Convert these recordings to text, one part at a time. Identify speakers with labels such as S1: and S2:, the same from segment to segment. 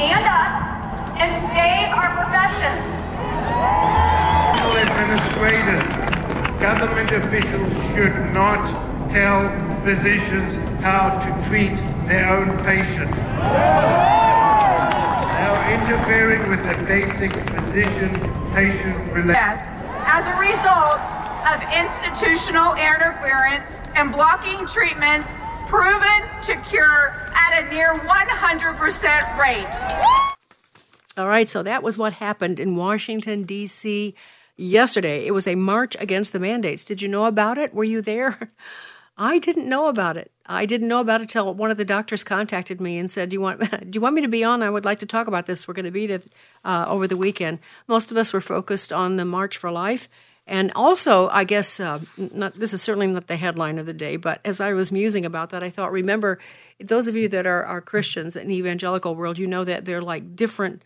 S1: stand up and save our profession.
S2: Administrators, government officials should not tell physicians how to treat their own patients. They are interfering with the basic physician-patient relationship.
S1: Yes, as a result of institutional interference and blocking treatments proven to cure at a near 100% rate.
S3: All right, so that was what happened in Washington, D.C. yesterday. It was a march against the mandates. Did you know about it? Were you there? I didn't know about it. I didn't know about it till one of the doctors contacted me and said, "Do you want do you want me to be on? I would like to talk about this. We're going to be there uh, over the weekend." Most of us were focused on the March for Life, and also, I guess uh, not, this is certainly not the headline of the day. But as I was musing about that, I thought, remember, those of you that are, are Christians in the evangelical world, you know that they're like different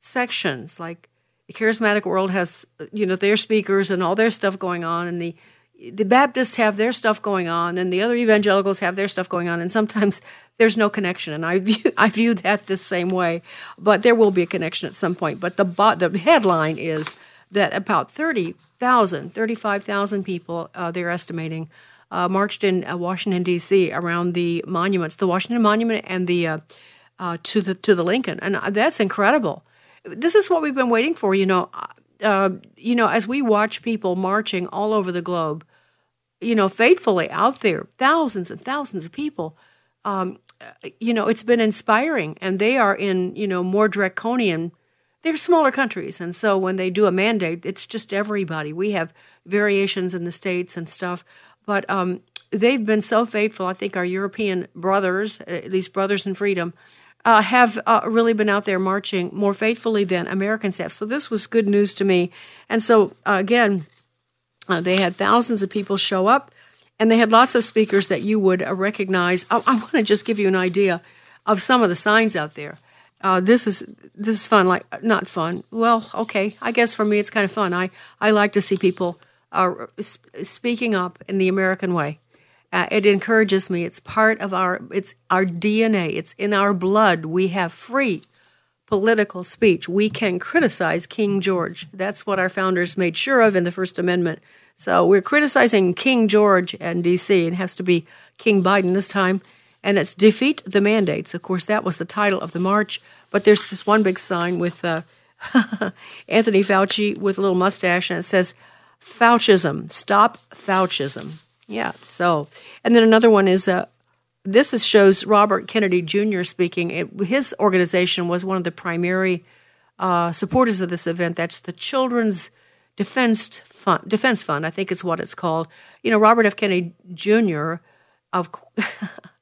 S3: sections. Like the charismatic world has, you know, their speakers and all their stuff going on, and the the Baptists have their stuff going on, and the other evangelicals have their stuff going on, and sometimes there's no connection. And I view I view that the same way, but there will be a connection at some point. But the the headline is that about 30,000, 35,000 people, uh, they're estimating, uh, marched in uh, Washington D.C. around the monuments, the Washington Monument and the uh, uh, to the to the Lincoln, and uh, that's incredible. This is what we've been waiting for, you know. You know, as we watch people marching all over the globe, you know, faithfully out there, thousands and thousands of people. Um, you know, it's been inspiring, and they are in you know more draconian. They're smaller countries, and so when they do a mandate, it's just everybody. We have variations in the states and stuff, but um, they've been so faithful. I think our European brothers, at least brothers in freedom, uh, have uh, really been out there marching more faithfully than Americans have. So this was good news to me. And so uh, again, uh, they had thousands of people show up, and they had lots of speakers that you would uh, recognize. I, I want to just give you an idea of some of the signs out there. Uh, this is this is fun, like not fun. Well, okay, I guess for me it's kind of fun. I I like to see people speaking up in the American way. Uh, it encourages me. It's part of our it's our DNA. It's in our blood. We have free political speech. We can criticize King George. That's what our founders made sure of in the First Amendment. So we're criticizing King George and D.C. It has to be King Biden this time, and it's defeat the mandates. Of course, that was the title of the march. But there's this one big sign with uh, Anthony Fauci with a little mustache, and it says Faucism. Stop Faucism. Yeah. So, and then another one is uh, this is, shows Robert Kennedy Jr. speaking. It, his organization was one of the primary uh, supporters of this event. That's the Children's Defense Fund. Defense Fund, I think is what it's called. You know, Robert F. Kennedy Jr. Of,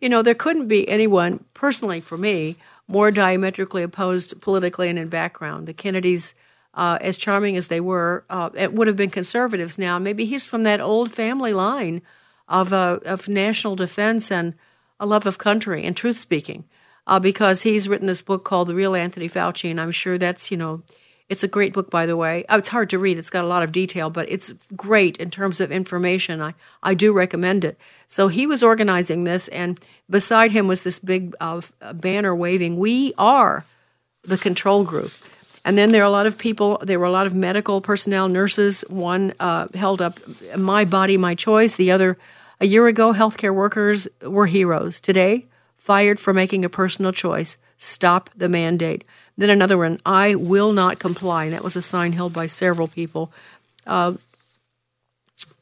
S3: you know, there couldn't be anyone personally for me more diametrically opposed politically and in background. The Kennedys uh, as charming as they were, uh, it would have been conservatives now. Maybe he's from that old family line of, uh, of national defense and a love of country and truth speaking, uh, because he's written this book called The Real Anthony Fauci, and I'm sure that's, you know, it's a great book, by the way. Oh, it's hard to read, it's got a lot of detail, but it's great in terms of information. I, I do recommend it. So he was organizing this, and beside him was this big uh, banner waving, We are the control group. And then there are a lot of people, there were a lot of medical personnel, nurses. One uh, held up My Body, My Choice. The other, a year ago, healthcare workers were heroes. Today, fired for making a personal choice. Stop the mandate. Then another one, I will not comply. And that was a sign held by several people. Uh,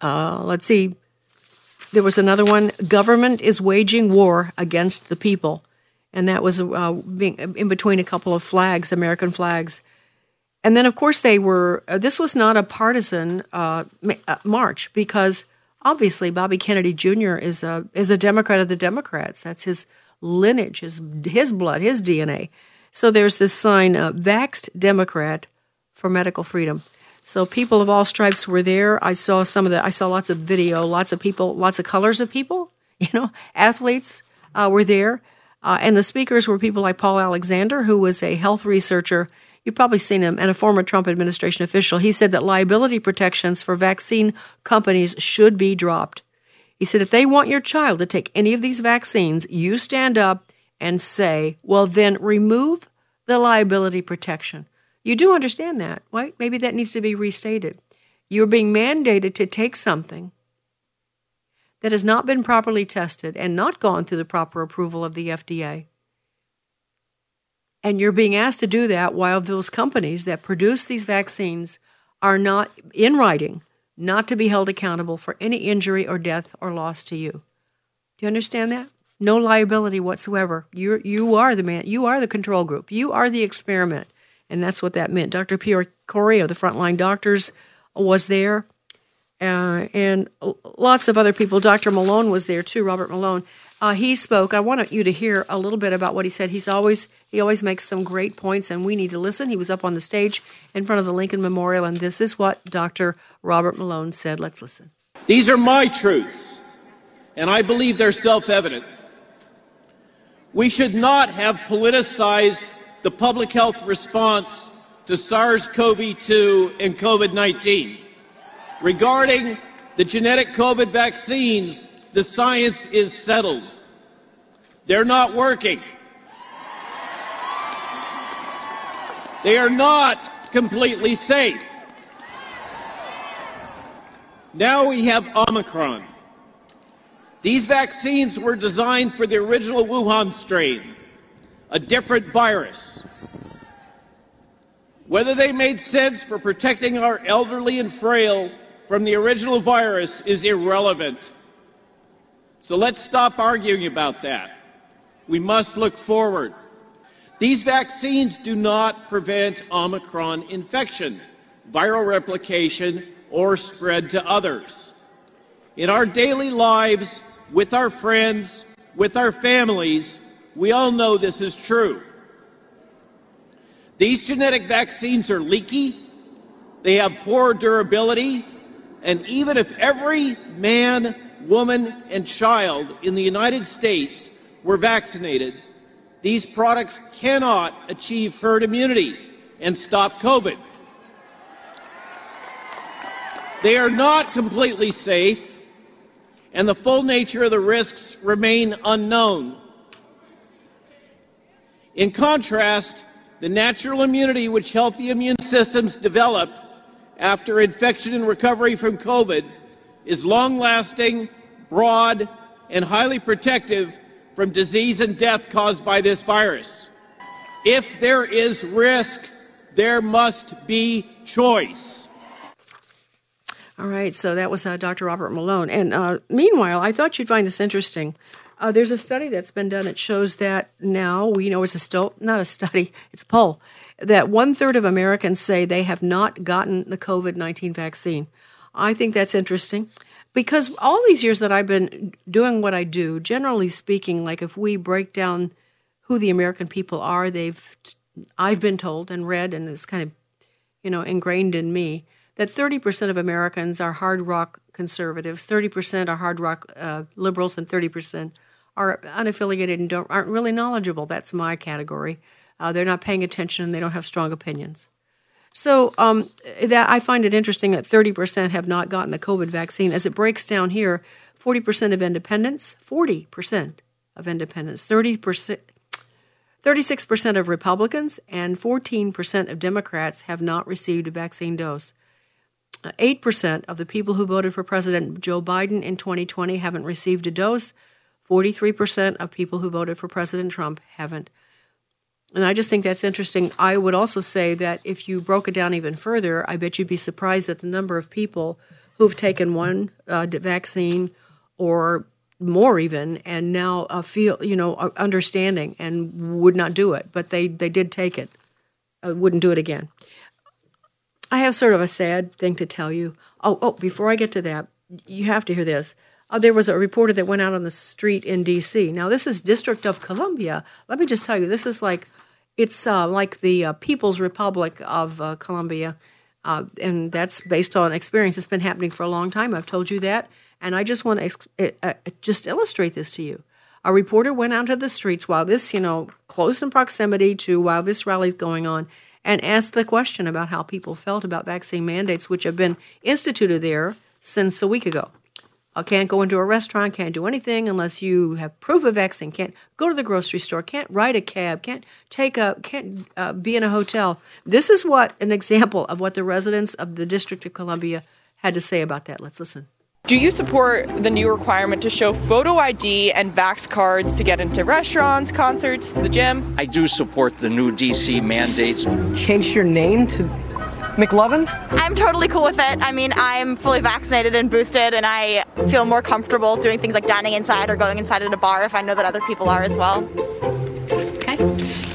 S3: uh, let's see. There was another one, government is waging war against the people. And that was uh, being in between a couple of flags, American flags. And then, of course, they were, uh, this was not a partisan uh, uh, march because obviously Bobby Kennedy Jr. is a, is a Democrat of the Democrats. That's his lineage, his, his blood, his DNA. So there's this sign, uh, Vaxxed Democrat for Medical Freedom. So people of all stripes were there. I saw some of the, I saw lots of video, lots of people, lots of colors of people, you know, athletes uh, were there. Uh, and the speakers were people like Paul Alexander, who was a health researcher. You've probably seen him, and a former Trump administration official. He said that liability protections for vaccine companies should be dropped. He said, if they want your child to take any of these vaccines, you stand up and say, well, then remove the liability protection. You do understand that, right? Maybe that needs to be restated. You're being mandated to take something that has not been properly tested and not gone through the proper approval of the FDA. And you're being asked to do that while those companies that produce these vaccines are not in writing, not to be held accountable for any injury or death or loss to you. Do you understand that? No liability whatsoever. You you are the man. You are the control group. You are the experiment. And that's what that meant. Dr. Pierre Kory of the Frontline Doctors was there, uh, and lots of other people. Dr. Malone was there too, Robert Malone. Uh, he spoke. I want you to hear a little bit about what he said. He's always he always makes some great points, and we need to listen. He was up on the stage in front of the Lincoln Memorial, and this is what Dr. Robert Malone said. Let's listen.
S4: These are my truths, and I believe they're self-evident. We should not have politicized the public health response to SARS CoV 2 and COVID 19. Regarding the genetic COVID vaccines, the science is settled. They're not working. They are not completely safe. Now we have Omicron. These vaccines were designed for the original Wuhan strain a different virus. Whether they made sense for protecting our elderly and frail from the original virus is irrelevant. So let's stop arguing about that. We must look forward. These vaccines do not prevent Omicron infection, viral replication, or spread to others. In our daily lives, with our friends, with our families, we all know this is true. These genetic vaccines are leaky, they have poor durability, and even if every man, woman, and child in the United States were vaccinated, these products cannot achieve herd immunity and stop COVID. They are not completely safe, and the full nature of the risks remain unknown. In contrast, the natural immunity which healthy immune systems develop after infection and recovery from COVID is long lasting, broad, and highly protective from disease and death caused by this virus. If there is risk, there must be choice.
S3: All right, so that was uh, Dr. Robert Malone. And uh, meanwhile, I thought you'd find this interesting. Uh, there's a study that's been done. It shows that now we know it's a still not a study, it's a poll that one third of Americans say they have not gotten the COVID nineteen vaccine. I think that's interesting because all these years that I've been doing what I do, generally speaking, like if we break down who the American people are, they've I've been told and read, and it's kind of you know ingrained in me that 30% of Americans are hard rock conservatives, 30% are hard rock uh, liberals, and 30% are unaffiliated and don't aren't really knowledgeable. That's my category. Uh, they're not paying attention and they don't have strong opinions. So um, that I find it interesting that 30% have not gotten the COVID vaccine. As it breaks down here, 40% of independents, 40% of independents, 30%, 36% of Republicans, and 14% of Democrats have not received a vaccine dose. 8% uh, of the people who voted for President Joe Biden in 2020 haven't received a dose. 43% of people who voted for President Trump haven't. And I just think that's interesting. I would also say that if you broke it down even further, I bet you'd be surprised at the number of people who've taken one uh, vaccine or more even, and now uh, feel you know understanding and would not do it, but they they did take it. I wouldn't do it again. I have sort of a sad thing to tell you. Oh, oh, before I get to that, you have to hear this. Uh, there was a reporter that went out on the street in D.C. Now, this is District of Columbia. Let me just tell you, this is like it's uh, like the uh, People's Republic of uh, Columbia, uh, and that's based on experience. It's been happening for a long time. I've told you that, and I just want to ex- uh, uh, just illustrate this to you. A reporter went out to the streets while this, you know, close in proximity to while this rally's going on, and asked the question about how people felt about vaccine mandates, which have been instituted there since a week ago. I can't go into a restaurant, can't do anything unless you have proof of vaccine, can't go to the grocery store, can't ride a cab, can't take a, can't uh, be in a hotel. This is what an example of what the residents of the District of Columbia had to say about that. Let's listen.
S5: Do you support the new requirement to show photo ID and Vax cards to get into restaurants, concerts, the gym?
S6: I do support the new DC mandates.
S7: Change your name to McLovin?
S8: I'm totally cool with it. I mean, I'm fully vaccinated and boosted, and I feel more comfortable doing things like dining inside or going inside at a bar if I know that other people are as well.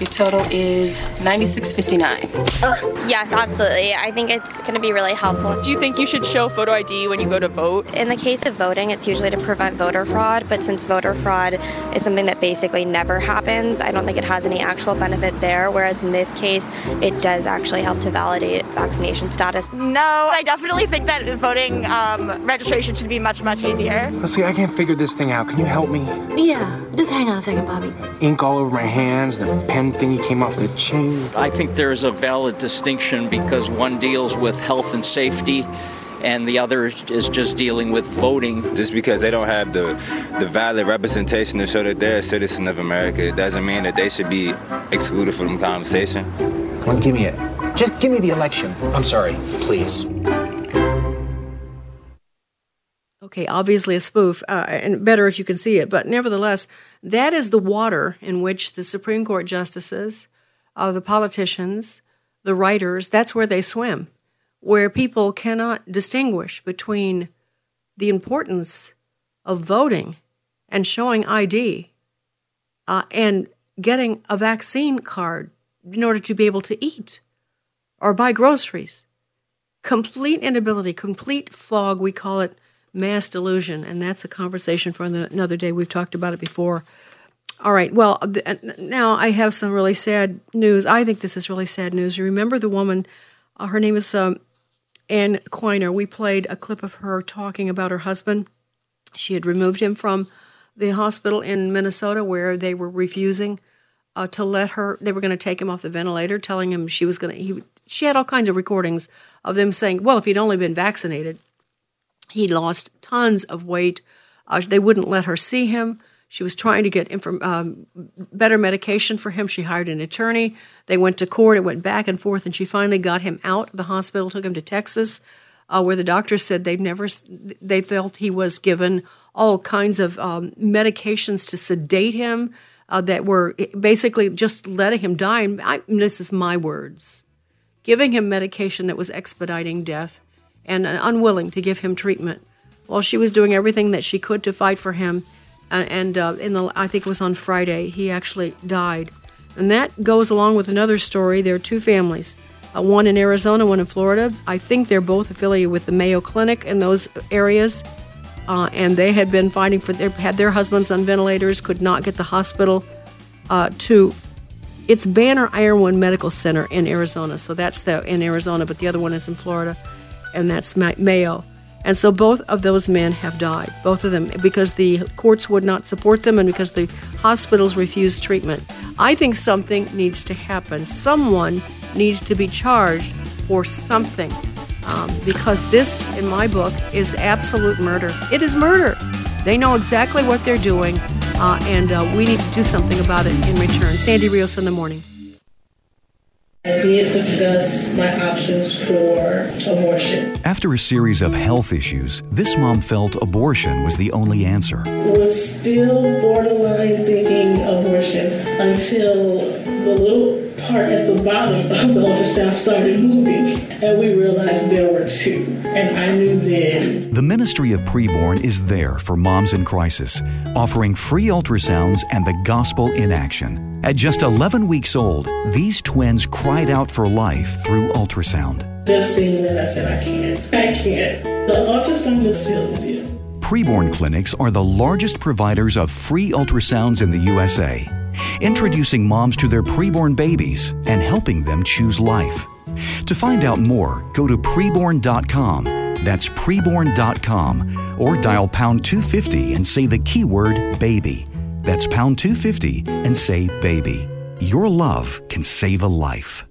S9: Okay. Your total is 96.59.
S10: Yes, absolutely. I think it's going to be really helpful.
S5: Do you think you should show photo ID when you go to vote?
S10: In the case of voting, it's usually to prevent voter fraud, but since voter fraud is something that basically never happens, I don't think it has any actual benefit there. Whereas in this case, it does actually help to validate vaccination status.
S8: No, I definitely think that voting um, registration should be much, much easier.
S11: Let's see, I can't figure this thing out. Can you help me?
S12: Yeah, just hang on a second, Bobby.
S11: Ink all over my hands, the pen thingy came off the chain.
S6: I think there's a valid distinction because one deals with health and safety and the other is just dealing with voting.
S13: Just because they don't have the the valid representation to show that they're a citizen of America, it doesn't mean that they should be excluded from the conversation.
S11: Come on, give me it. Just give me the election. I'm sorry, please.
S3: Okay, obviously a spoof, uh, and better if you can see it, but nevertheless, that is the water in which the Supreme Court justices, uh, the politicians, the writers, that's where they swim, where people cannot distinguish between the importance of voting and showing ID uh, and getting a vaccine card in order to be able to eat or buy groceries. Complete inability, complete fog, we call it mass delusion, and that's a conversation for another day. We've talked about it before. All right. Well, uh, now I have some really sad news. I think this is really sad news. You remember the woman? Uh, her name is um, Ann Quiner. We played a clip of her talking about her husband. She had removed him from the hospital in Minnesota where they were refusing uh, to let her. They were going to take him off the ventilator, telling him she was going to. He she had all kinds of recordings of them saying, "Well, if he'd only been vaccinated." He lost tons of weight. Uh, they wouldn't let her see him. She was trying to get inform- um, better medication for him. She hired an attorney. They went to court. It went back and forth, and she finally got him out of the hospital. Took him to Texas, uh, where the doctors said they've never. They felt he was given all kinds of um, medications to sedate him uh, that were basically just letting him die. And I, this is my words, giving him medication that was expediting death and unwilling to give him treatment. While she was doing everything that she could to fight for him, uh, and uh, in the I think it was on Friday, he actually died. And that goes along with another story. There are two families, uh, one in Arizona, one in Florida. I think they're both affiliated with the Mayo Clinic in those areas, uh, and they had been fighting for their had their husbands on ventilators, could not get the hospital uh, to. It's Banner Ironwood Medical Center in Arizona, so that's the in Arizona, but the other one is in Florida and that's Mayo. And so both of those men have died, both of them, because the courts would not support them and because the hospitals refused treatment. I think something needs to happen. Someone needs to be charged for something. Um, because this, in my book, is absolute murder. It is murder. They know exactly what they're doing, uh, and uh, we need to do something about it in return. Sandy Rios in the morning.
S14: I did discuss my options for abortion.
S15: After a series of health issues, this mom felt abortion was the only answer.
S14: Was still borderline thinking abortion until the little part at the bottom of the ultrasound started moving, and we realized there were two. And I knew then.
S15: The Ministry of Preborn is there for moms in crisis, offering free ultrasounds and the gospel in action. At just 11 weeks old, these twins cried out for life through ultrasound.
S14: Just seeing that, I said, I can't. I can't. The ultrasound is sealed the deal.
S15: Preborn clinics are the largest providers of free ultrasounds in the USA, introducing moms to their preborn babies and helping them choose life. To find out more, go to preborn.com. That's preborn.com or dial pound 250 and say the keyword baby. That's pound 250 and say baby. Your love can save a life.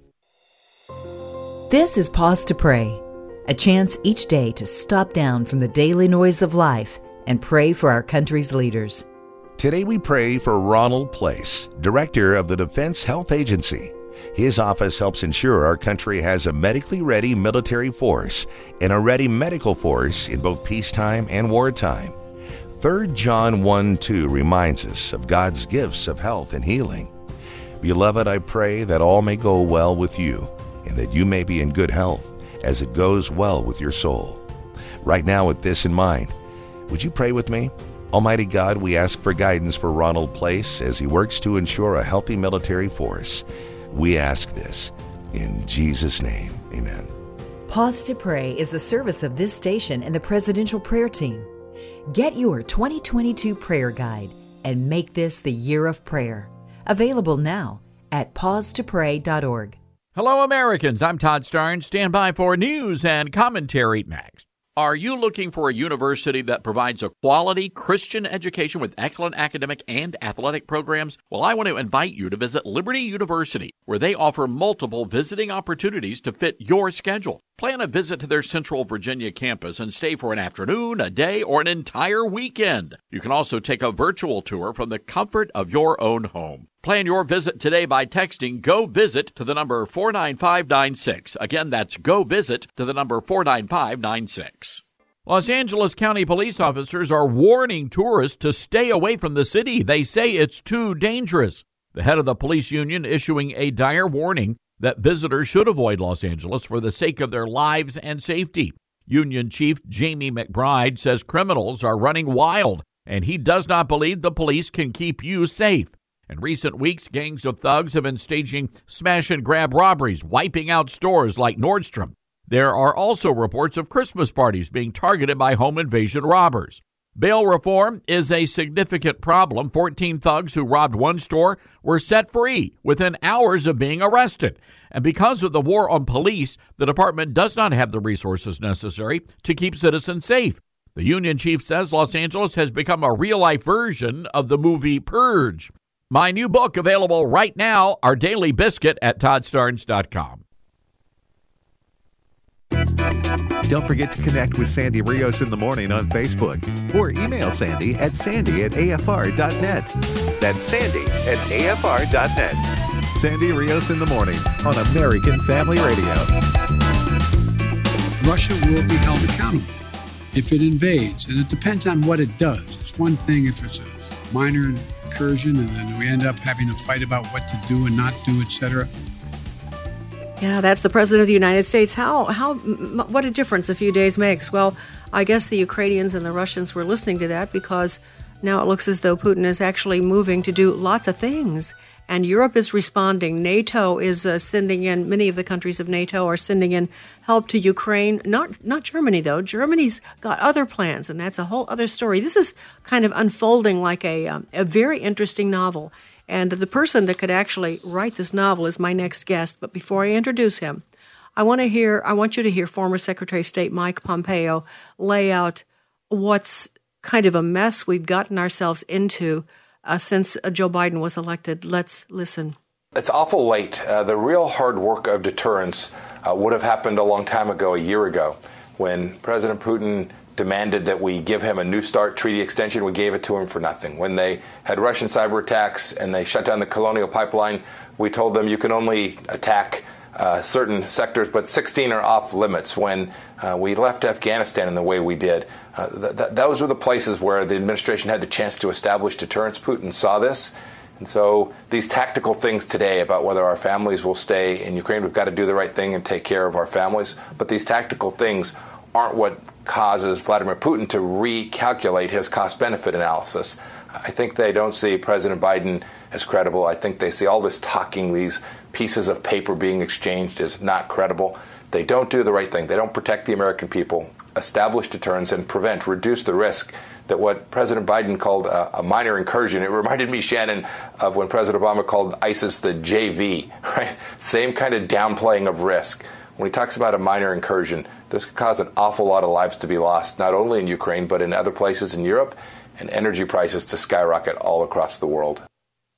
S16: This is Pause to Pray, a chance each day to stop down from the daily noise of life and pray for our country's leaders.
S17: Today we pray for Ronald Place, Director of the Defense Health Agency. His office helps ensure our country has a medically ready military force and a ready medical force in both peacetime and wartime. 3 John 1 2 reminds us of God's gifts of health and healing. Beloved, I pray that all may go well with you and that you may be in good health as it goes well with your soul. Right now, with this in mind, would you pray with me? Almighty God, we ask for guidance for Ronald Place as he works to ensure a healthy military force. We ask this in Jesus' name. Amen.
S16: Pause to Pray is the service of this station and the Presidential Prayer Team. Get your 2022 prayer guide and make this the year of prayer. Available now at pausetopray.org.
S18: Hello, Americans. I'm Todd Starnes. Stand by for news and commentary next. Are you looking for a university that provides a quality Christian education with excellent academic and athletic programs? Well, I want to invite you to visit Liberty University, where they offer multiple visiting opportunities to fit your schedule. Plan a visit to their Central Virginia campus and stay for an afternoon, a day, or an entire weekend. You can also take a virtual tour from the comfort of your own home. Plan your visit today by texting Go Visit to the number 49596. Again, that's Go Visit to the number 49596. Los Angeles County police officers are warning tourists to stay away from the city. They say it's too dangerous. The head of the police union issuing a dire warning that visitors should avoid Los Angeles for the sake of their lives and safety. Union Chief Jamie McBride says criminals are running wild, and he does not believe the police can keep you safe. In recent weeks, gangs of thugs have been staging smash and grab robberies, wiping out stores like Nordstrom. There are also reports of Christmas parties being targeted by home invasion robbers. Bail reform is a significant problem. 14 thugs who robbed one store were set free within hours of being arrested. And because of the war on police, the department does not have the resources necessary to keep citizens safe. The union chief says Los Angeles has become a real life version of the movie Purge. My new book available right now, Our Daily Biscuit at toddstarnes.com.
S19: Don't forget to connect with Sandy Rios in the morning on Facebook or email Sandy at sandy at afr.net. That's sandy at afr.net. Sandy Rios in the morning on American Family Radio.
S20: Russia will be held accountable if it invades, and it depends on what it does. It's one thing if it's a minor incursion and then we end up having to fight about what to do and not do, etc.
S3: Yeah, that's the president of the United States. How how what a difference a few days makes. Well, I guess the Ukrainians and the Russians were listening to that because now it looks as though Putin is actually moving to do lots of things. And Europe is responding. NATO is uh, sending in, many of the countries of NATO are sending in help to Ukraine. Not, not Germany, though. Germany's got other plans, and that's a whole other story. This is kind of unfolding like a, um, a very interesting novel. And the person that could actually write this novel is my next guest. But before I introduce him, I want to hear, I want you to hear former Secretary of State Mike Pompeo lay out what's kind of a mess we've gotten ourselves into uh, since uh, Joe Biden was elected. Let's listen.
S21: It's awful late. Uh, the real hard work of deterrence uh, would have happened a long time ago, a year ago, when President Putin demanded that we give him a New START treaty extension. We gave it to him for nothing. When they had Russian cyber attacks and they shut down the Colonial Pipeline, we told them you can only attack uh, certain sectors, but 16 are off limits. When uh, we left Afghanistan in the way we did, uh, th- th- those were the places where the administration had the chance to establish deterrence. Putin saw this. And so these tactical things today about whether our families will stay in Ukraine, we've got to do the right thing and take care of our families. But these tactical things aren't what causes Vladimir Putin to recalculate his cost benefit analysis. I think they don't see President Biden as credible. I think they see all this talking, these pieces of paper being exchanged as not credible. They don't do the right thing. They don't protect the American people, establish deterrence, and prevent, reduce the risk that what President Biden called a, a, minor incursion. It reminded me, Shannon, of when President Obama called ISIS the JV, right? Same kind of downplaying of risk. When he talks about a minor incursion, this could cause an awful lot of lives to be lost, not only in Ukraine, but in other places in Europe, and energy prices to skyrocket all across the world.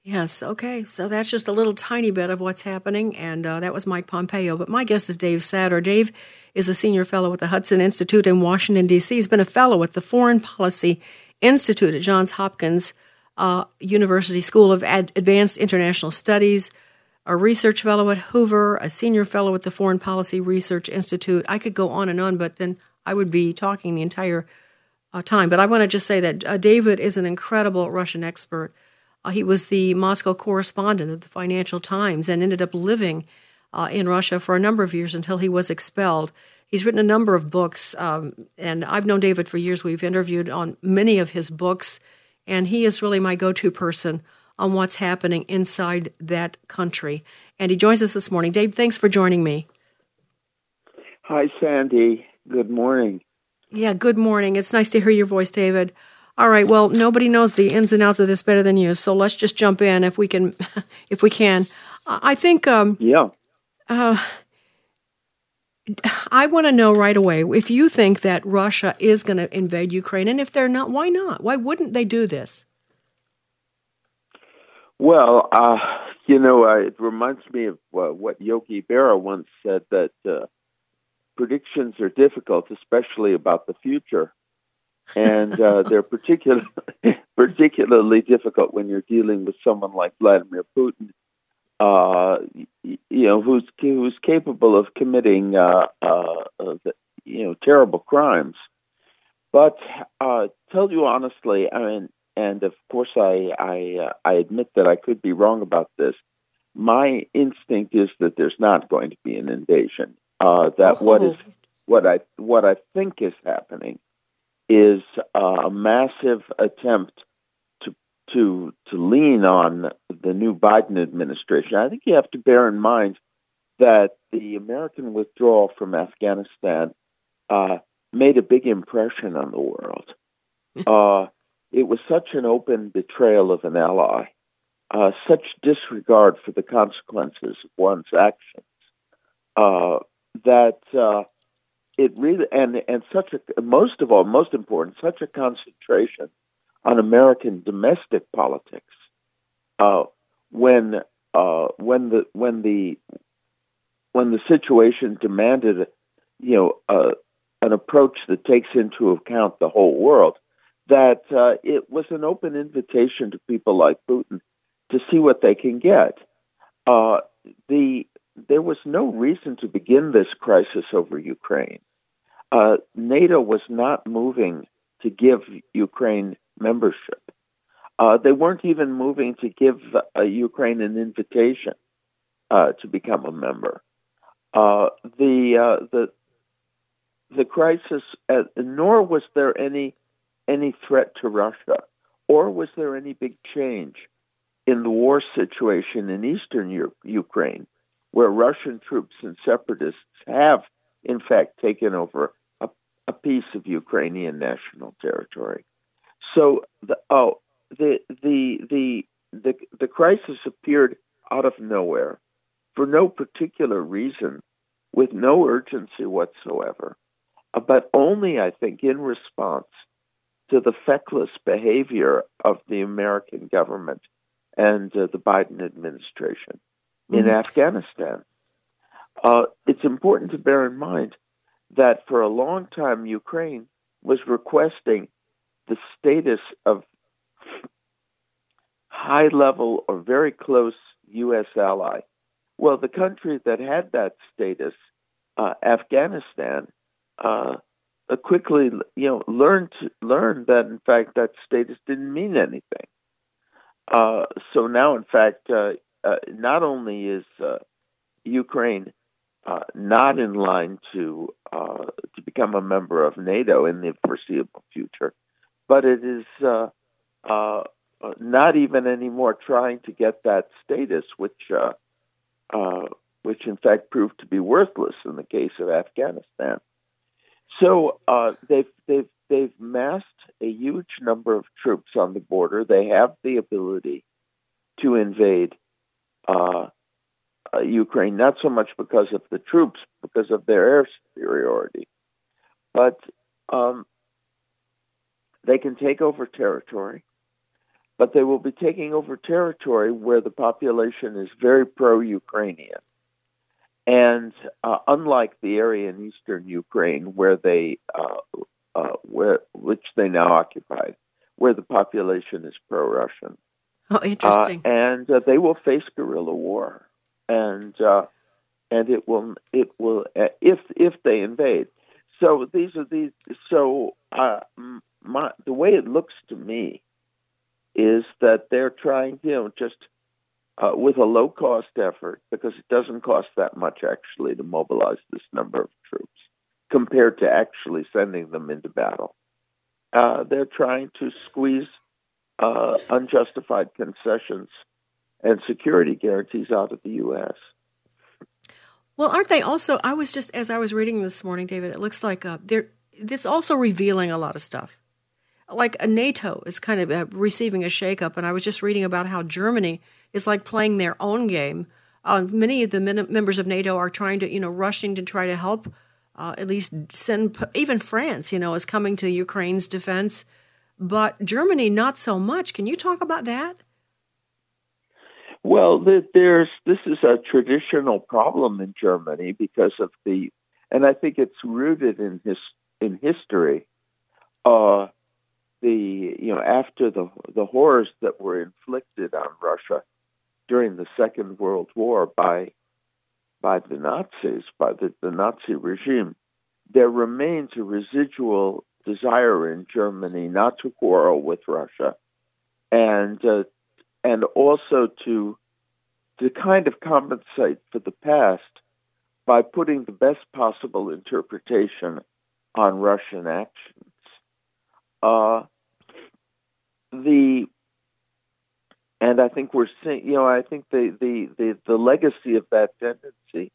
S3: Yes, okay. So that's just a little tiny bit of what's happening, and uh, that was Mike Pompeo. But my guest is Dave Satter. Dave is a senior fellow at the Hudson Institute in Washington, D.C. He's been a fellow at the Foreign Policy Institute at Johns Hopkins uh, University School of Ad- Advanced International Studies, a research fellow at Hoover, a senior fellow at the Foreign Policy Research Institute. I could go on and on, but then I would be talking the entire uh, time. But I want to just say that uh, David is an incredible Russian expert. Uh, he was the Moscow correspondent of the Financial Times and ended up living uh, in Russia for a number of years until he was expelled. He's written a number of books, um, and I've known David for years. We've interviewed on many of his books, and he is really my go to person on what's happening inside that country. And he joins us this morning. Dave, thanks for joining me.
S22: Hi, Sandy. Good morning.
S3: Yeah, good morning. It's nice to hear your voice, David. All right. Well, nobody knows the ins and outs of this better than you, so let's just jump in if we can. if we can, I think. Um,
S22: yeah.
S3: Uh, I want to know right away if you think that Russia is going to invade Ukraine, and if they're not, why not? Why wouldn't they do this?
S22: Well, uh, you know, uh, it reminds me of uh, what Yogi Berra once said that uh, predictions are difficult, especially about the future and uh, they're particularly particularly difficult when you're dealing with someone like Vladimir Putin, uh, you know, who's who's capable of committing uh, uh, you know terrible crimes. But uh, tell you honestly, I mean, and of course, I I uh, I admit that I could be wrong about this. My instinct is that there's not going to be an invasion. Uh, that oh. what is what I what I think is happening is a massive attempt to to to lean on the new Biden administration. I think you have to bear in mind that the American withdrawal from Afghanistan uh, made a big impression on the world. It was such an open betrayal of an ally, uh, such disregard for the consequences of one's actions, uh, that uh, it really and and such a most of all, most important, such a concentration on American domestic politics. Uh, when uh, when the when the when the situation demanded, you know, uh, an approach that takes into account the whole world, that uh, it was an open invitation to people like Putin to see what they can get. Uh, the there was no reason to begin this crisis over Ukraine. Uh, NATO was not moving to give Ukraine membership. Uh, they weren't even moving to give uh, Ukraine an invitation uh, to become a member. The the the crisis, nor was there any any threat to Russia, or was there any big change in the war situation in eastern Ukraine, where Russian troops and separatists have, in fact, taken over a, a piece of Ukrainian national territory. So, the, oh, the, the the the the crisis appeared out of nowhere, for no particular reason, with no urgency whatsoever, but only, I think, in response to the feckless behavior of the American government and uh, the Biden administration mm-hmm. in Afghanistan. Uh, it's important to bear in mind that for a long time, Ukraine was requesting the status of high level or very close U.S. ally Well, the country that had that status, uh, Afghanistan, uh, uh, quickly, you know, learned learned that in fact that status didn't mean anything. Uh, so now, in fact, uh, uh, not only is uh, Ukraine uh, not in line to uh, to become a member of NATO in the foreseeable future, but it is uh, uh, not even anymore trying to get that status, which uh, uh, which in fact proved to be worthless in the case of Afghanistan. So uh, they've they've they've massed a huge number of troops on the border. They have the ability to invade uh, uh, Ukraine, not so much because of the troops, because of their air superiority, but um, they can take over territory. But they will be taking over territory where the population is very pro-Ukrainian, and uh, unlike the area in eastern Ukraine where they uh, uh, where which they now occupy, where the population is pro-Russian.
S3: Oh, interesting.
S22: Uh, and uh, they will face guerrilla war, and uh, and it will it will uh, if if they invade. So these are these. So uh, my, the way it looks to me is that they're trying, you know, just uh, with a low cost effort because it doesn't cost that much actually to mobilize this number of troops compared to actually sending them into battle. Uh, they're trying to squeeze uh, unjustified concessions and security guarantees out of the U.S.
S3: Well, aren't they also? I was just as I was reading this morning, David. It looks like uh, they're. It's also revealing a lot of stuff. Like NATO is kind of uh, receiving a shakeup, and I was just reading about how Germany is like playing their own game. Uh, many of the min- members of NATO are trying to, you know, rushing to try to help. Uh, at least send even France, you know, is coming to Ukraine's defense but Germany not so much. Can you talk about that?
S22: Well, there's this is a traditional problem in Germany because of the, and I think it's rooted in his in history. Uh, the you know after the the horrors that were inflicted on Russia during the Second World War by by the Nazis by the, the Nazi regime, there remains a residual desire in Germany not to quarrel with Russia, and uh, and also to to kind of compensate for the past by putting the best possible interpretation on Russian actions. Uh, the and I think we're seeing, you know, I think the the the, the legacy of that tendency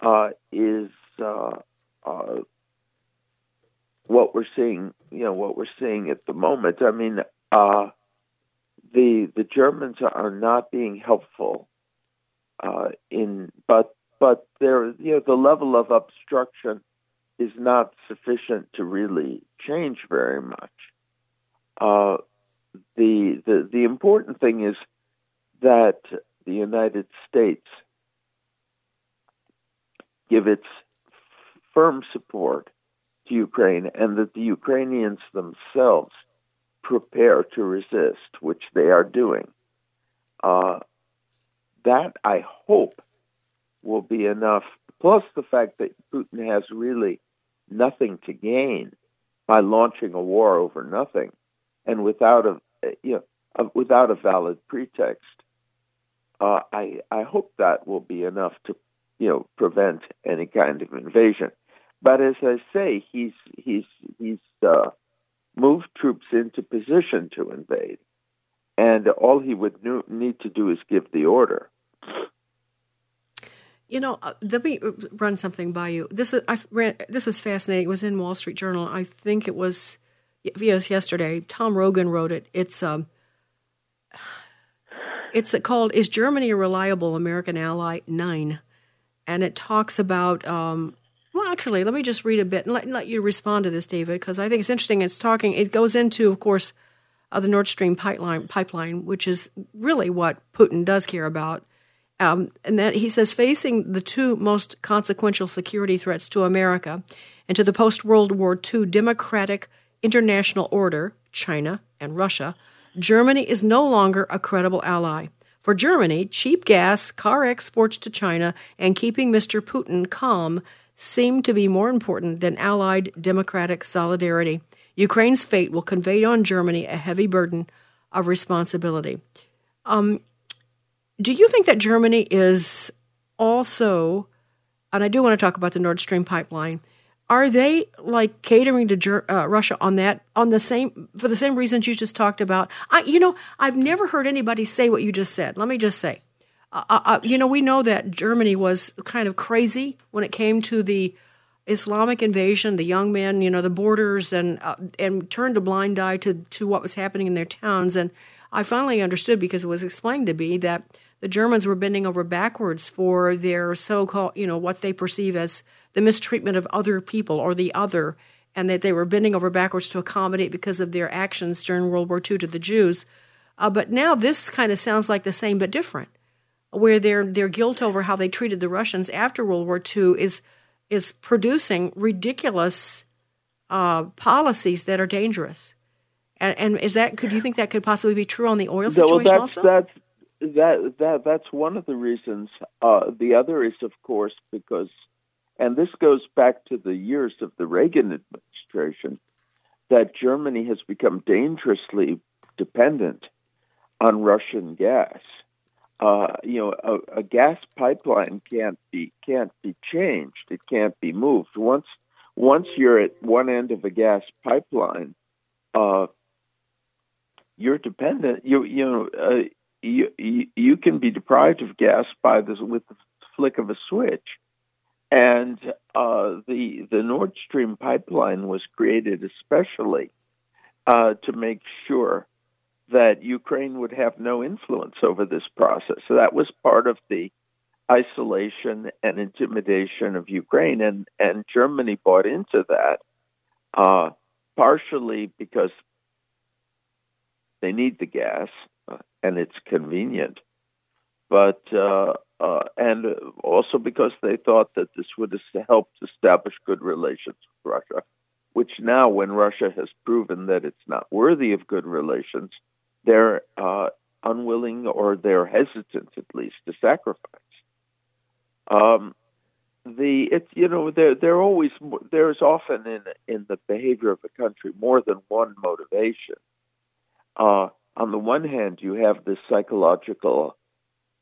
S22: uh, is uh, uh, what we're seeing, you know, what we're seeing at the moment. I mean, uh, the the Germans are not being helpful uh, in, but but there, you know, the level of obstruction is not sufficient to really change very much. Uh, the the the important thing is that the United States give its firm support to Ukraine and that the Ukrainians themselves prepare to resist, which they are doing. Uh, that, I hope, will be enough, plus the fact that Putin has really nothing to gain by launching a war over nothing and without a you know without a valid pretext. Uh, I I hope that will be enough to you know prevent any kind of invasion. But as I say, he's he's he's uh, moved troops into position to invade, and all he would need to do is give the order.
S3: You know, uh, let me run something by you. This is I ran. This was fascinating. It was in Wall Street Journal. I think it was yes yesterday. Tom Rogan wrote it. It's um. It's called "Is Germany a Reliable American Ally?" Nine, and it talks about um, well, actually, let me just read a bit and let, let you respond to this, David, because I think it's interesting. It's talking, it goes into, of course, uh, the Nord Stream pipeline, pipeline, which is really what Putin does care about. Um, and that he says, facing the two most consequential security threats to America and to the post World War II democratic international order, China and Russia, Germany is no longer a credible ally. For Germany, cheap gas, car exports to China, and keeping Mr. Putin calm seem to be more important than Allied democratic solidarity. Ukraine's fate will convey on Germany a heavy burden of responsibility. Um, do you think that Germany is also, and I do want to talk about the Nord Stream pipeline, are they like catering to uh, Russia on that on the same for the same reasons you just talked about? I, you know, I've never heard anybody say what you just said. Let me just say, uh, uh, uh, you know, we know that Germany was kind of crazy when it came to the Islamic invasion, the young men, you know, the borders, and uh, and turned a blind eye to to what was happening in their towns. And I finally understood because it was explained to me that the Germans were bending over backwards for their so-called, you know, what they perceive as the mistreatment of other people or the other, and that they were bending over backwards to accommodate because of their actions during World War II to the Jews. Uh, but now this kind of sounds like the same but different, where their their guilt over how they treated the Russians after World War II is is producing ridiculous uh, policies that are dangerous. And, and, is that could you think that could possibly be true on the oil situation
S22: well,
S3: that's,
S22: also? That's that that that's one of the reasons. Uh, the other is, of course, because and this goes back to the years of the Reagan administration, that Germany has become dangerously dependent on Russian gas. Uh, you know, a, a, gas pipeline can't be can't be changed. It can't be moved. Once once you're at one end of a gas pipeline, uh, you're dependent. You you know uh, you, you you can be deprived of gas by this with the flick of a switch. And uh, the the Nord Stream pipeline was created especially uh, to make sure that Ukraine would have no influence over this process. So that was part of the isolation and intimidation of Ukraine, and and Germany bought into that, uh, partially because they need the gas uh, and it's convenient, but uh, and also because they thought that this would help establish good relations with Russia, which now, when Russia has proven that it's not worthy of good relations, they're uh, unwilling or they're hesitant, at least, to sacrifice. Um, the it's you know there there always there's often in in the behavior of a country more than one motivation. Uh, on the one hand, you have this psychological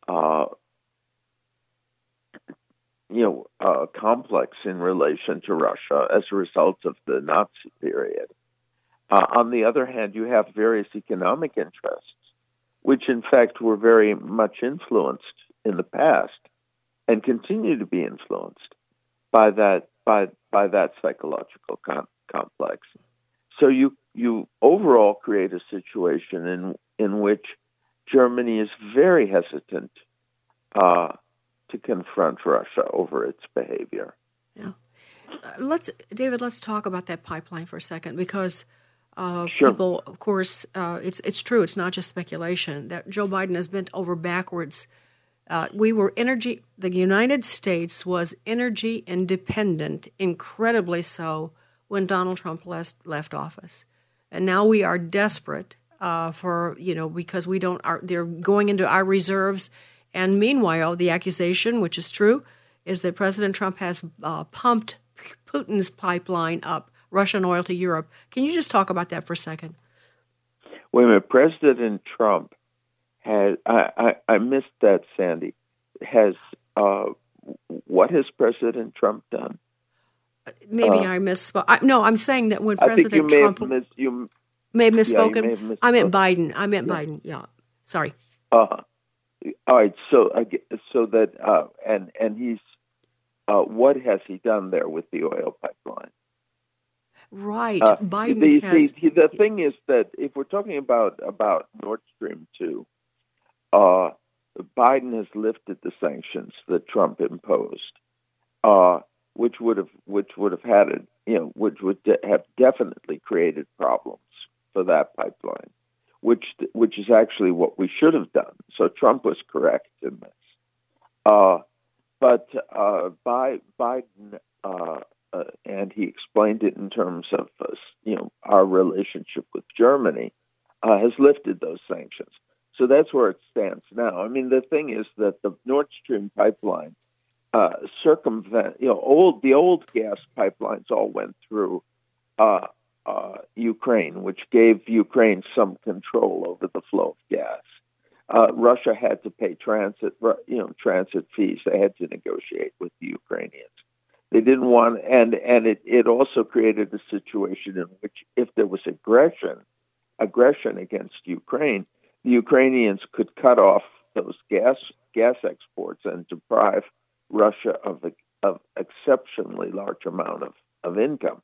S22: uh, you know, uh, complex in relation to Russia as a result of the Nazi period. Uh, on the other hand, you have various economic interests, which in fact were very much influenced in the past and continue to be influenced by that by by that psychological com- complex. So you you overall create a situation in in which Germany is very hesitant uh, to confront Russia over its behavior.
S3: Yeah. Uh, let's, David. Let's talk about that pipeline for a second because uh,
S22: sure.
S3: people, of course, uh, it's it's true. It's not just speculation that Joe Biden has bent over backwards. Uh, we were energy. The United States was energy independent, incredibly so, when Donald Trump left left office, and now we are desperate uh, for you know because we don't. Are, they're going into our reserves and meanwhile, the accusation, which is true, is that President Trump has uh, pumped Putin's pipeline up Russian oil to Europe. Can you just talk about that for a second?
S22: Wait a minute. President Trump has, I, I, I missed that, Sandy, has, uh, what has President Trump done?
S3: Maybe uh, I misspoke. I, no, I'm saying that when President Trump.
S22: You,
S3: may have misspoken.
S22: Yeah, may have misspoken.
S3: I meant Biden. I meant yeah. Biden. Yeah. Sorry.
S22: Uh-huh. All right, so so that uh, and and he's uh, what has he done there with the oil pipeline?
S3: Right,
S22: uh,
S3: Biden
S22: the,
S3: has.
S22: The, the thing is that if we're talking about about Nord Stream two, uh, Biden has lifted the sanctions that Trump imposed, uh, which would have which would have had it, you know, which would de- have definitely created problems for that pipeline which which is actually what we should have done. So Trump was correct in this. Uh, but uh, Biden, uh, uh and he explained it in terms of uh, you know our relationship with Germany, uh, has lifted those sanctions. So that's where it stands now. I mean, the thing is that the Nord Stream pipeline circumvent, you know, old the old gas pipelines all went through uh, Ukraine, which gave Ukraine some control over the flow of gas. Uh, Russia had to pay transit, you know, transit fees. They had to negotiate with the Ukrainians. They didn't want, and and it it also created a situation in which, if there was aggression, aggression against Ukraine, the Ukrainians could cut off those gas gas exports and deprive Russia of of exceptionally large amount of, of income.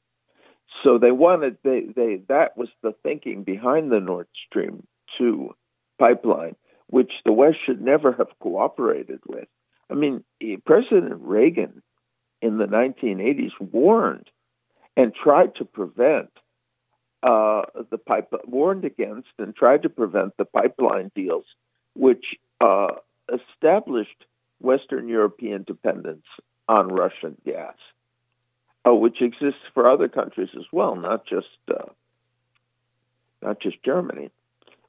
S22: So they wanted they, they that was the thinking behind the Nord Stream two pipeline, which the West should never have cooperated with. I mean, President Reagan in the 1980s warned and tried to prevent uh, the pipe warned against and tried to prevent the pipeline deals, which uh, established Western European dependence on Russian gas, uh, which exists for other countries as well, not just uh, not just Germany.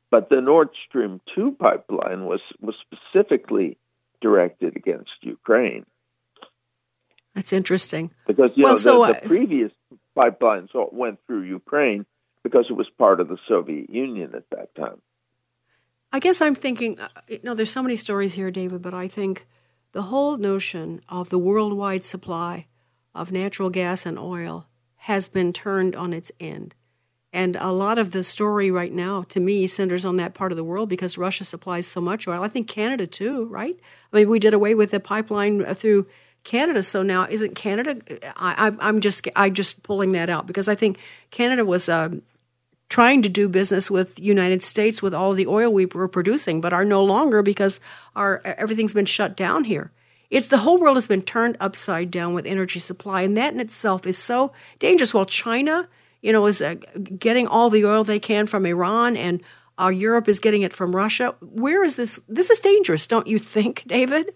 S22: But the Nord Stream two pipeline was was specifically directed against Ukraine.
S3: That's interesting.
S22: Because you
S3: well,
S22: know
S3: so,
S22: the, the previous pipelines went through Ukraine because it was part of the Soviet Union at that time.
S3: I guess I'm thinking, uh, you know, there's so many stories here, David, but I think the whole notion of the worldwide supply of natural gas and oil has been turned on its end. And a lot of the story right now, to me, centers on that part of the world because Russia supplies so much oil. I think Canada too, right? I mean, we did away with the pipeline uh, through Canada, so now isn't Canada? I, am just I just pulling that out because I think Canada was um, trying to do business with United States with all the oil we were producing, but are no longer because our everything's been shut down here. It's the whole world has been turned upside down with energy supply, and that in itself is so dangerous. While China, you know, is uh, getting all the oil they can from Iran, and uh, Europe is getting it from Russia. Where is this? This is dangerous, don't you think, David?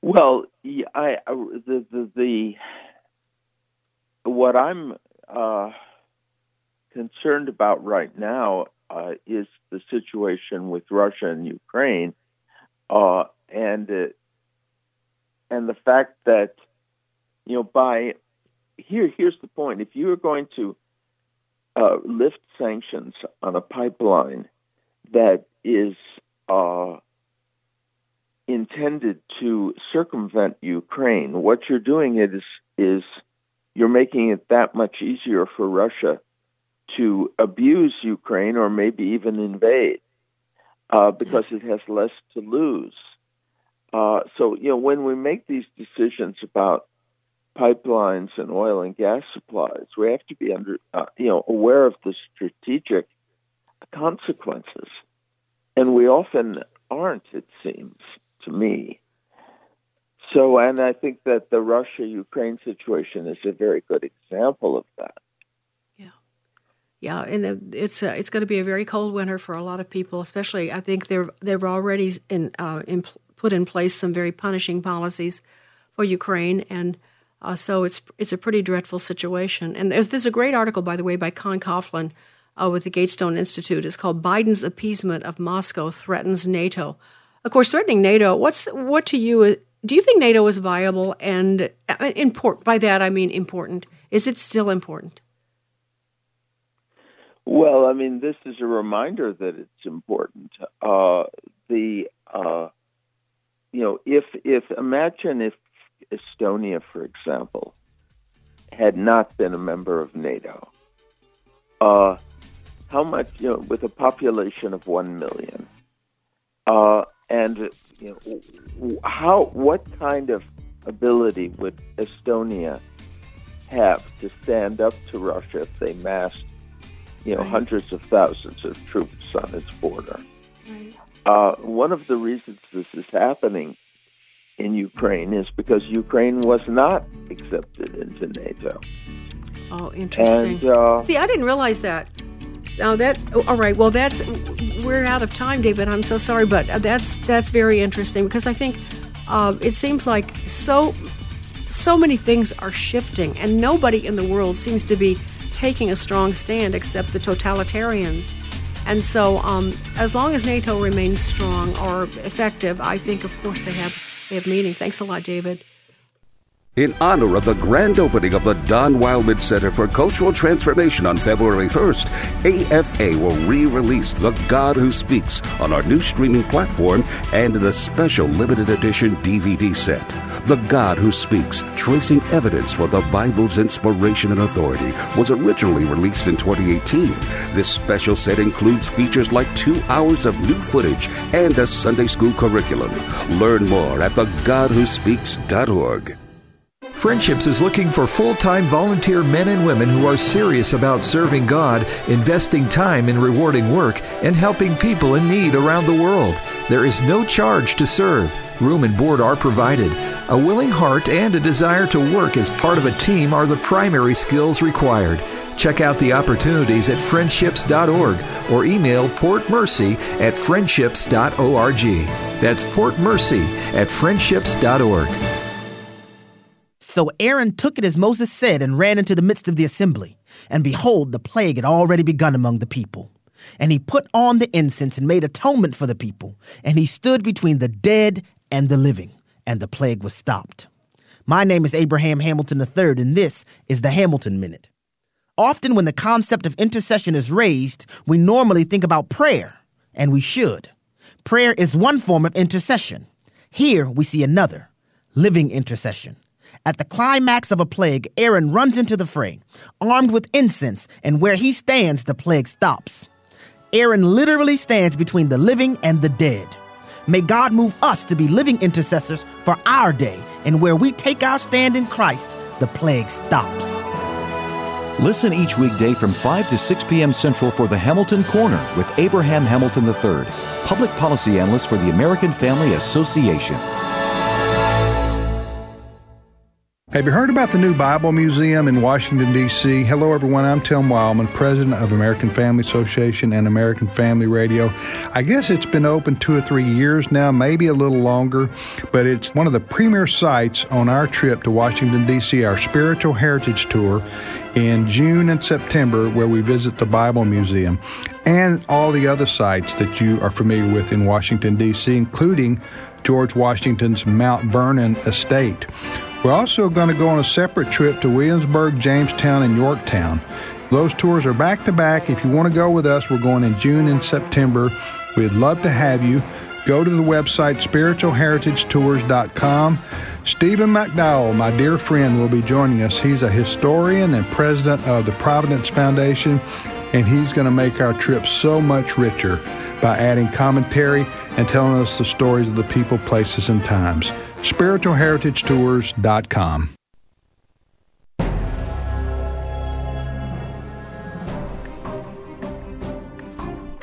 S22: Well, I, I the, the the what I'm. Uh, concerned about right now uh, is the situation with Russia and Ukraine, uh, and uh, and the fact that you know by here here's the point: if you are going to uh, lift sanctions on a pipeline that is uh, intended to circumvent Ukraine, what you're doing is is you're making it that much easier for Russia to abuse Ukraine or maybe even invade uh, because it has less to lose. Uh, so, you know, when we make these decisions about pipelines and oil and gas supplies, we have to be under, uh, you know, aware of the strategic consequences, and we often aren't. It seems to me. So, and I think that the Russia-Ukraine situation is a very good example of that.
S3: Yeah, Yeah, and it's uh, it's going to be a very cold winter for a lot of people, especially I think they're they've already in, uh, in put in place some very punishing policies for Ukraine, and uh, so it's it's a pretty dreadful situation. And there's there's a great article, by the way, by Con Coughlin uh, with the Gatestone Institute. It's called "Biden's Appeasement of Moscow Threatens NATO." Of course, threatening NATO. What's the, what to you? Do you think NATO is viable and uh, important? By that I mean important. Is it still important?
S22: Well, I mean, this is a reminder that it's important. Uh, the uh, you know, if if imagine if Estonia, for example, had not been a member of NATO, uh, how much you know, with a population of one million, uh, and you know, how what kind of ability would Estonia have to stand up to Russia if they massed you know, hundreds of thousands of troops on its border. Uh, one of the reasons this is happening in Ukraine is because Ukraine was not accepted into NATO.
S3: Oh, interesting. And, uh, See, I didn't realize that. Now that all right. Well, that's we're out of time, David. I'm so sorry, but that's that's very interesting because I think uh, it seems like so so many things are shifting, and nobody in the world seems to be taking a strong stand except the totalitarians. And so, um, as long as NATO remains strong or effective, I think, of course, they have they have meaning. Thanks a lot, David.
S23: In honor of the grand opening of the Don Wildman Center for Cultural Transformation on February 1st, AFA will re release The God Who Speaks on our new streaming platform and in a special limited edition DVD set. The God Who Speaks, Tracing Evidence for the Bible's Inspiration and Authority, was originally released in 2018. This special set includes features like two hours of new footage and a Sunday school curriculum. Learn more at thegodwhospeaks.org.
S24: Friendships is looking for full time volunteer men and women who are serious about serving God, investing time in rewarding work, and helping people in need around the world. There is no charge to serve. Room and board are provided. A willing heart and a desire to work as part of a team are the primary skills required. Check out the opportunities at friendships.org or email portmercy at friendships.org. That's portmercy at friendships.org.
S25: So Aaron took it as Moses said and ran into the midst of the assembly. And behold, the plague had already begun among the people. And he put on the incense and made atonement for the people. And he stood between the dead and the living. And the plague was stopped. My name is Abraham Hamilton III, and this is the Hamilton Minute. Often, when the concept of intercession is raised, we normally think about prayer, and we should. Prayer is one form of intercession. Here we see another living intercession. At the climax of a plague, Aaron runs into the fray, armed with incense, and where he stands, the plague stops. Aaron literally stands between the living and the dead. May God move us to be living intercessors for our day, and where we take our stand in Christ, the plague stops.
S15: Listen each weekday from 5 to 6 p.m. Central for the Hamilton Corner with Abraham Hamilton III, public policy analyst for the American Family Association.
S26: Have you heard about the new Bible Museum in Washington, D.C.? Hello, everyone. I'm Tim Wildmon, president of American Family Association and American Family Radio. I guess it's been open two or three years now, maybe a little longer, but it's one of the premier sites on our trip to Washington, D.C., our Spiritual Heritage Tour in June and September, where we visit the Bible Museum and all the other sites that you are familiar with in Washington, D.C., including George Washington's Mount Vernon estate. We're also going to go on a separate trip to Williamsburg, Jamestown, and Yorktown. Those tours are back to back. If you want to go with us, we're going in June and September. We'd love to have you. Go to the website spiritualheritagetours.com. Stephen McDowell, my dear friend, will be joining us. He's a historian and president of the Providence Foundation, and he's going to make our trip so much richer by adding commentary and telling us the stories of the people, places, and times spiritualheritagetours.com.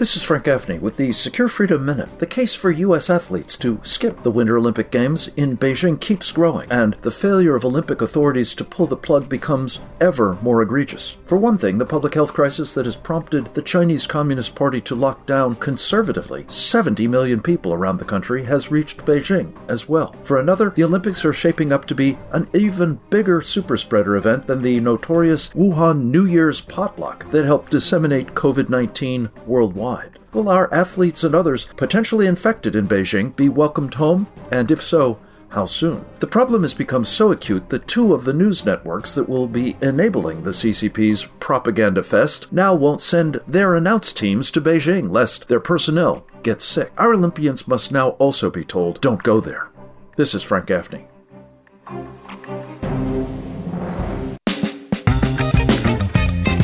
S27: This is Frank Gaffney with the Secure Freedom Minute. The case for U.S. athletes to skip the Winter Olympic Games in Beijing keeps growing, and the failure of Olympic authorities to pull the plug becomes ever more egregious. For one thing, the public health crisis that has prompted the Chinese Communist Party to lock down conservatively 70 million people around the country has reached Beijing as well. For another, the Olympics are shaping up to be an even bigger superspreader event than the notorious Wuhan New Year's potluck that helped disseminate COVID 19 worldwide. Will our athletes and others potentially infected in Beijing be welcomed home? And if so, how soon? The problem has become so acute that two of the news networks that will be enabling the CCP's propaganda fest now won't send their announced teams to Beijing lest their personnel get sick. Our Olympians must now also be told, don't go there. This is Frank Gaffney.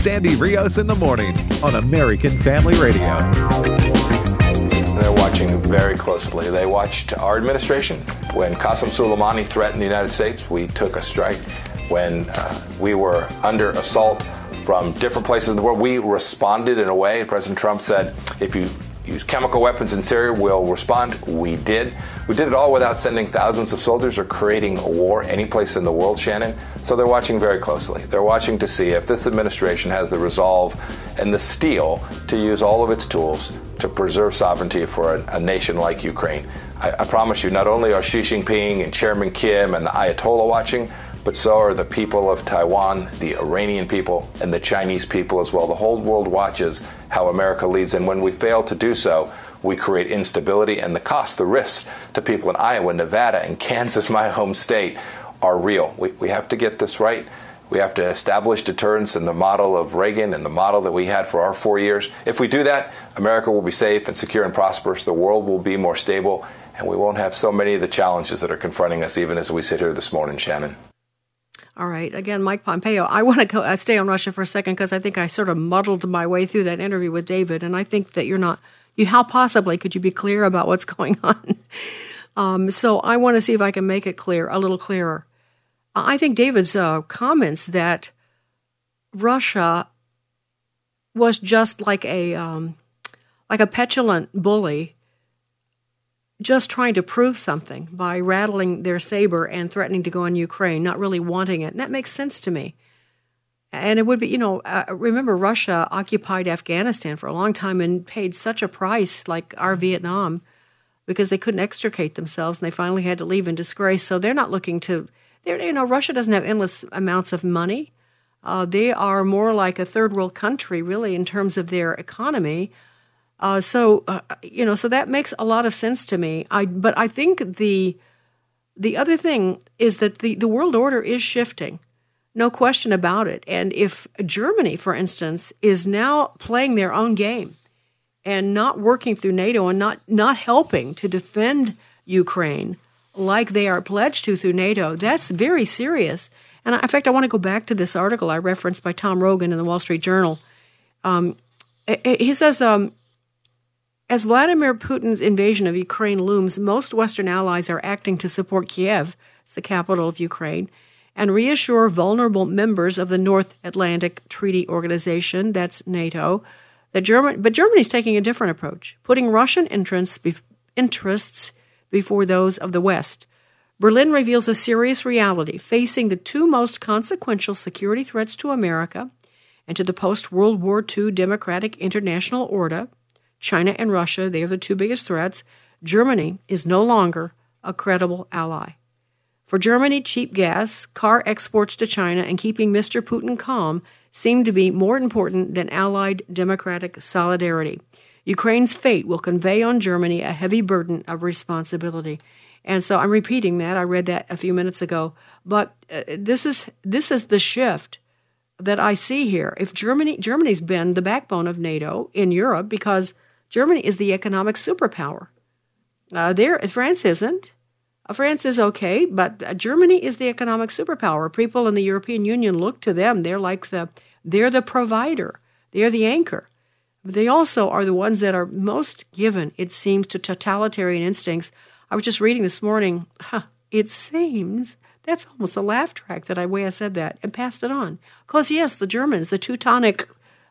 S19: Sandy Rios in the morning on American Family Radio.
S21: They're watching very closely. They watched our administration. When Qasem Soleimani threatened the United States, we took a strike. When uh, we were under assault from different places in the world, we responded in a way. President Trump said, if you use chemical weapons in Syria, we'll respond. We did. We did it all without sending thousands of soldiers or creating a war any place in the world, Shannon. So they're watching very closely. They're watching to see if this administration has the resolve and the steel to use all of its tools to preserve sovereignty for a, a nation like Ukraine. I, I promise you, not only are Xi Jinping and Chairman Kim and the Ayatollah watching, but so are the people of Taiwan, the Iranian people, and the Chinese people as well. The whole world watches how America leads, and when we fail to do so, we create instability and the cost, the risks to people in Iowa, Nevada, and Kansas, my home state, are real. We, we have to get this right. We have to establish deterrence in the model of Reagan and the model that we had for our four years. If we do that, America will be safe and secure and prosperous. The world will be more stable, and we won't have so many of the challenges that are confronting us even as we sit here this morning, Shannon.
S3: All right. Again, Mike Pompeo. I want to uh, stay on Russia for a second because I think I sort of muddled my way through that interview with David, and I think that you're not. You, how possibly could you be clear about what's going on? um, so I want to see if I can make it clear, a little clearer. I think David's uh, comments that Russia was just like a um, like a petulant bully, just trying to prove something by rattling their saber and threatening to go on Ukraine, not really wanting it. And that makes sense to me. And it would be, you know, uh, remember Russia occupied Afghanistan for a long time and paid such a price, like our Vietnam, because they couldn't extricate themselves and they finally had to leave in disgrace. So they're not looking to they're, you know, Russia doesn't have endless amounts of money. Uh, they are more like a third world country, really, in terms of their economy. Uh, so, uh, you know, so that makes a lot of sense to me. I, but I think the the other thing is that the, the world order is shifting, no question about it. And if Germany, for instance, is now playing their own game and not working through NATO and not not helping to defend Ukraine, like they are pledged to through NATO, that's very serious. And in fact, I want to go back to this article I referenced by Tom Rogan in the Wall Street Journal. Um, he says, um, as Vladimir Putin's invasion of Ukraine looms, most Western allies are acting to support Kiev, the capital of Ukraine, and reassure vulnerable members of the North Atlantic Treaty Organization, that's NATO, that German, but Germany's taking a different approach, putting Russian interests, interests before those of the West. Berlin reveals a serious reality facing the two most consequential security threats to America and to the post World War II democratic international order China and Russia, they are the two biggest threats. Germany is no longer a credible ally. For Germany, cheap gas, car exports to China, and keeping Mr. Putin calm seem to be more important than Allied democratic solidarity. Ukraine's fate will convey on Germany a heavy burden of responsibility. And so I'm repeating that. I read that a few minutes ago. But uh, this is this is the shift that I see here. If Germany Germany's been the backbone of NATO in Europe because Germany is the economic superpower. Uh, there, France isn't. Uh, France is okay, but uh, Germany is the economic superpower. People in the European Union look to them. They're like the they're the provider. They're the anchor. They also are the ones that are most given, it seems, to totalitarian instincts. I was just reading this morning, huh, it seems that's almost a laugh track that I way I said that and passed it on. Because yes, the Germans, the Teutonic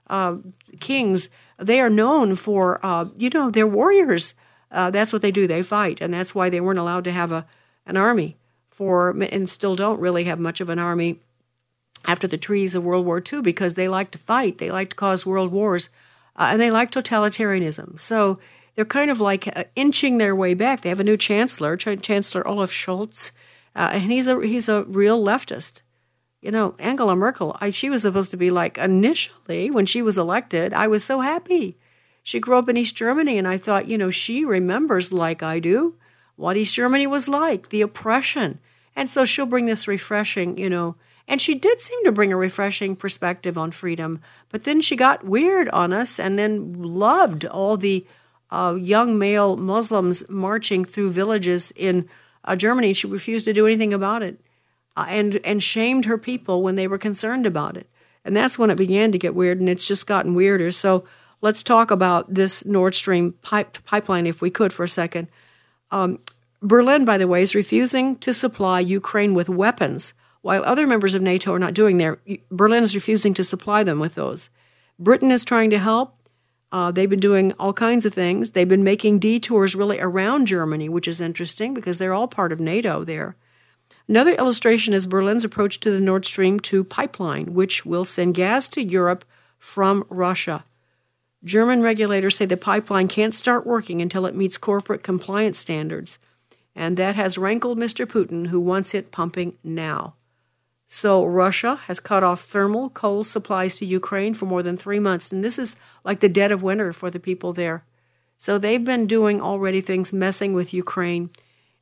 S3: uh, kings, they are known for uh, you know they're warriors. Uh, that's what they do. They fight, and that's why they weren't allowed to have a an army for and still don't really have much of an army after the treaties of World War II because they like to fight. They like to cause world wars uh, and they like totalitarianism. So they're kind of like uh, inching their way back. They have a new chancellor, Ch- Chancellor Olaf Scholz, uh, and he's a he's a real leftist. You know, Angela Merkel, I, she was supposed to be like initially when she was elected. I was so happy. She grew up in East Germany, and I thought, you know, she remembers like I do what East Germany was like, the oppression, and so she'll bring this refreshing, you know, and she did seem to bring a refreshing perspective on freedom. But then she got weird on us and then loved all the uh, young male Muslims marching through villages in uh, Germany. She refused to do anything about it and, and shamed her people when they were concerned about it. And that's when it began to get weird, and it's just gotten weirder. So let's talk about this Nord Stream pipe, pipeline, if we could, for a second. Um, Berlin, by the way, is refusing to supply Ukraine with weapons while other members of NATO are not doing their, Berlin is refusing to supply them with those. Britain is trying to help. Uh, they've been doing all kinds of things. They've been making detours really around Germany, which is interesting because they're all part of NATO there. Another illustration is Berlin's approach to the Nord Stream 2 pipeline, which will send gas to Europe from Russia. German regulators say the pipeline can't start working until it meets corporate compliance standards, and that has rankled Mr. Putin, who wants it pumping now. So Russia has cut off thermal coal supplies to Ukraine for more than three months, and this is like the dead of winter for the people there. So they've been doing already things messing with Ukraine.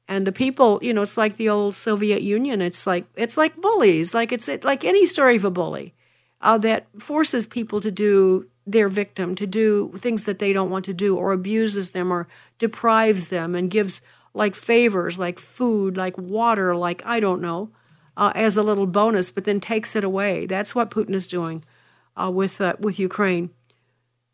S3: And the people, you know, it's like the old Soviet Union. It's like it's like bullies, like it's like any story of a bully uh, that forces people to do their victim to do things that they don't want to do, or abuses them, or deprives them, and gives like favors, like food, like water, like I don't know, uh, as a little bonus, but then takes it away. That's what Putin is doing uh, with uh, with Ukraine.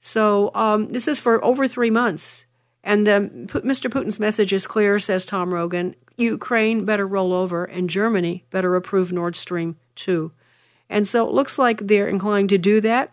S3: So um, this is for over three months. And the, Mr. Putin's message is clear, says Tom Rogan. Ukraine better roll over, and Germany better approve Nord Stream 2. And so it looks like they're inclined to do that.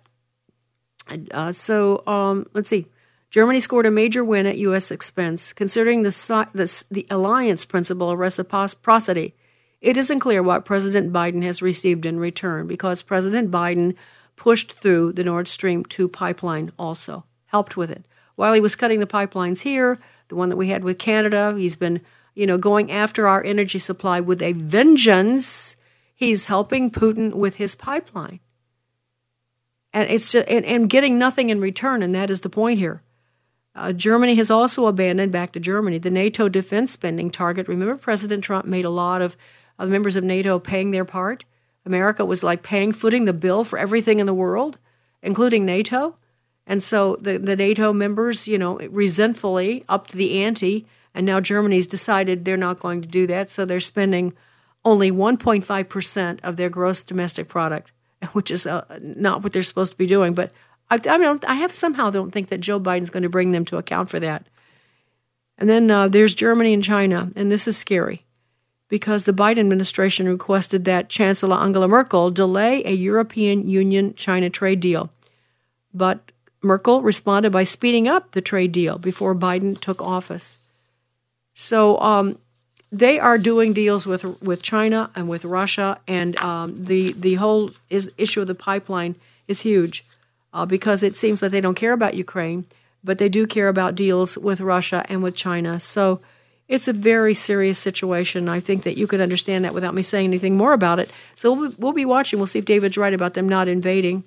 S3: Uh, so um, let's see. Germany scored a major win at U.S. expense. Considering the, the, the alliance principle of reciprocity, it isn't clear what President Biden has received in return because President Biden pushed through the Nord Stream 2 pipeline also, helped with it. While he was cutting the pipelines here, the one that we had with Canada, he's been, you know, going after our energy supply with a vengeance. He's helping Putin with his pipeline. And it's just, and, and getting nothing in return, and that is the point here. Uh, Germany has also abandoned, back to Germany, the NATO defense spending target. Remember, President Trump made a lot of uh, members of NATO paying their part? America was like paying, footing the bill for everything in the world, including NATO. And so the, the NATO members, you know, resentfully upped the ante, and now Germany's decided they're not going to do that. So they're spending only 1.5% of their gross domestic product, which is uh, not what they're supposed to be doing. But I, I, mean, I have somehow don't think that Joe Biden's going to bring them to account for that. And then uh, there's Germany and China, and this is scary because the Biden administration requested that Chancellor Angela Merkel delay a European Union China trade deal. But Merkel responded by speeding up the trade deal before Biden took office. So um, they are doing deals with with China and with Russia, and um, the the whole is, issue of the pipeline is huge uh, because it seems that they don't care about Ukraine, but they do care about deals with Russia and with China. So it's a very serious situation. I think that you could understand that without me saying anything more about it. So we'll, we'll be watching. We'll see if David's right about them not invading.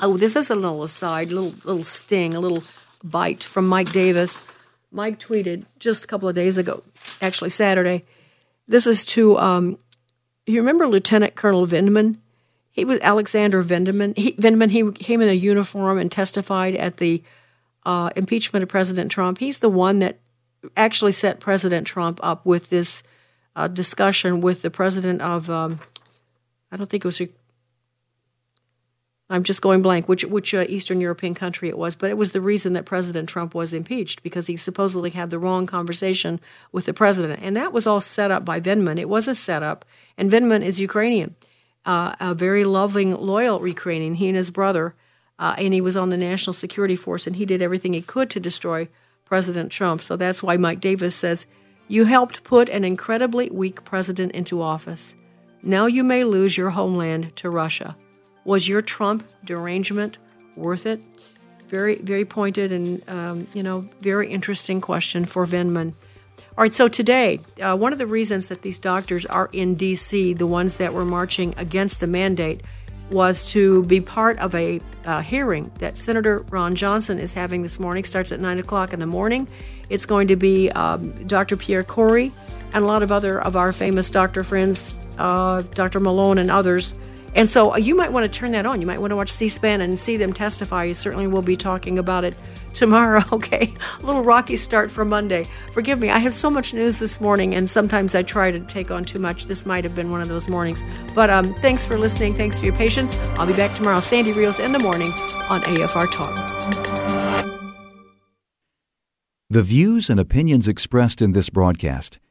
S3: Oh, this is a little aside, little little sting, a little bite from Mike Davis. Mike tweeted just a couple of days ago, actually Saturday. This is to um, you remember Lieutenant Colonel Vindman? He was Alexander Vindman. He, Vindman. He came in a uniform and testified at the uh, impeachment of President Trump. He's the one that actually set President Trump up with this uh, discussion with the president of. Um, I don't think it was I'm just going blank which which uh, Eastern European country it was, but it was the reason that President Trump was impeached because he supposedly had the wrong conversation with the president, and that was all set up by Vindman. It was a setup, and Vindman is Ukrainian, uh, a very loving, loyal Ukrainian. He and his brother, uh, and he was on the National Security Force, and he did everything he could to destroy President Trump. So that's why Mike Davis says, "You helped put an incredibly weak president into office. Now you may lose your homeland to Russia." Was your Trump derangement worth it? Very, very pointed and, um, you know, very interesting question for Vindman. All right, so today, uh, one of the reasons that these doctors are in D.C., the ones that were marching against the mandate, was to be part of a uh, hearing that Senator Ron Johnson is having this morning. Starts at 9 o'clock in the morning. It's going to be um, Dr. Pierre Kory and a lot of other of our famous doctor friends, uh, Dr. Malone and others, and so uh, you might want to turn that on. You might want to watch C SPAN and see them testify. You certainly will be talking about it tomorrow, okay? A little rocky start for Monday. Forgive me, I have so much news this morning, and sometimes I try to take on too much. This might have been one of those mornings. But um, thanks for listening. Thanks for your patience. I'll be back tomorrow, Sandy Rios in the morning on AFR Talk.
S15: The views and opinions expressed in this broadcast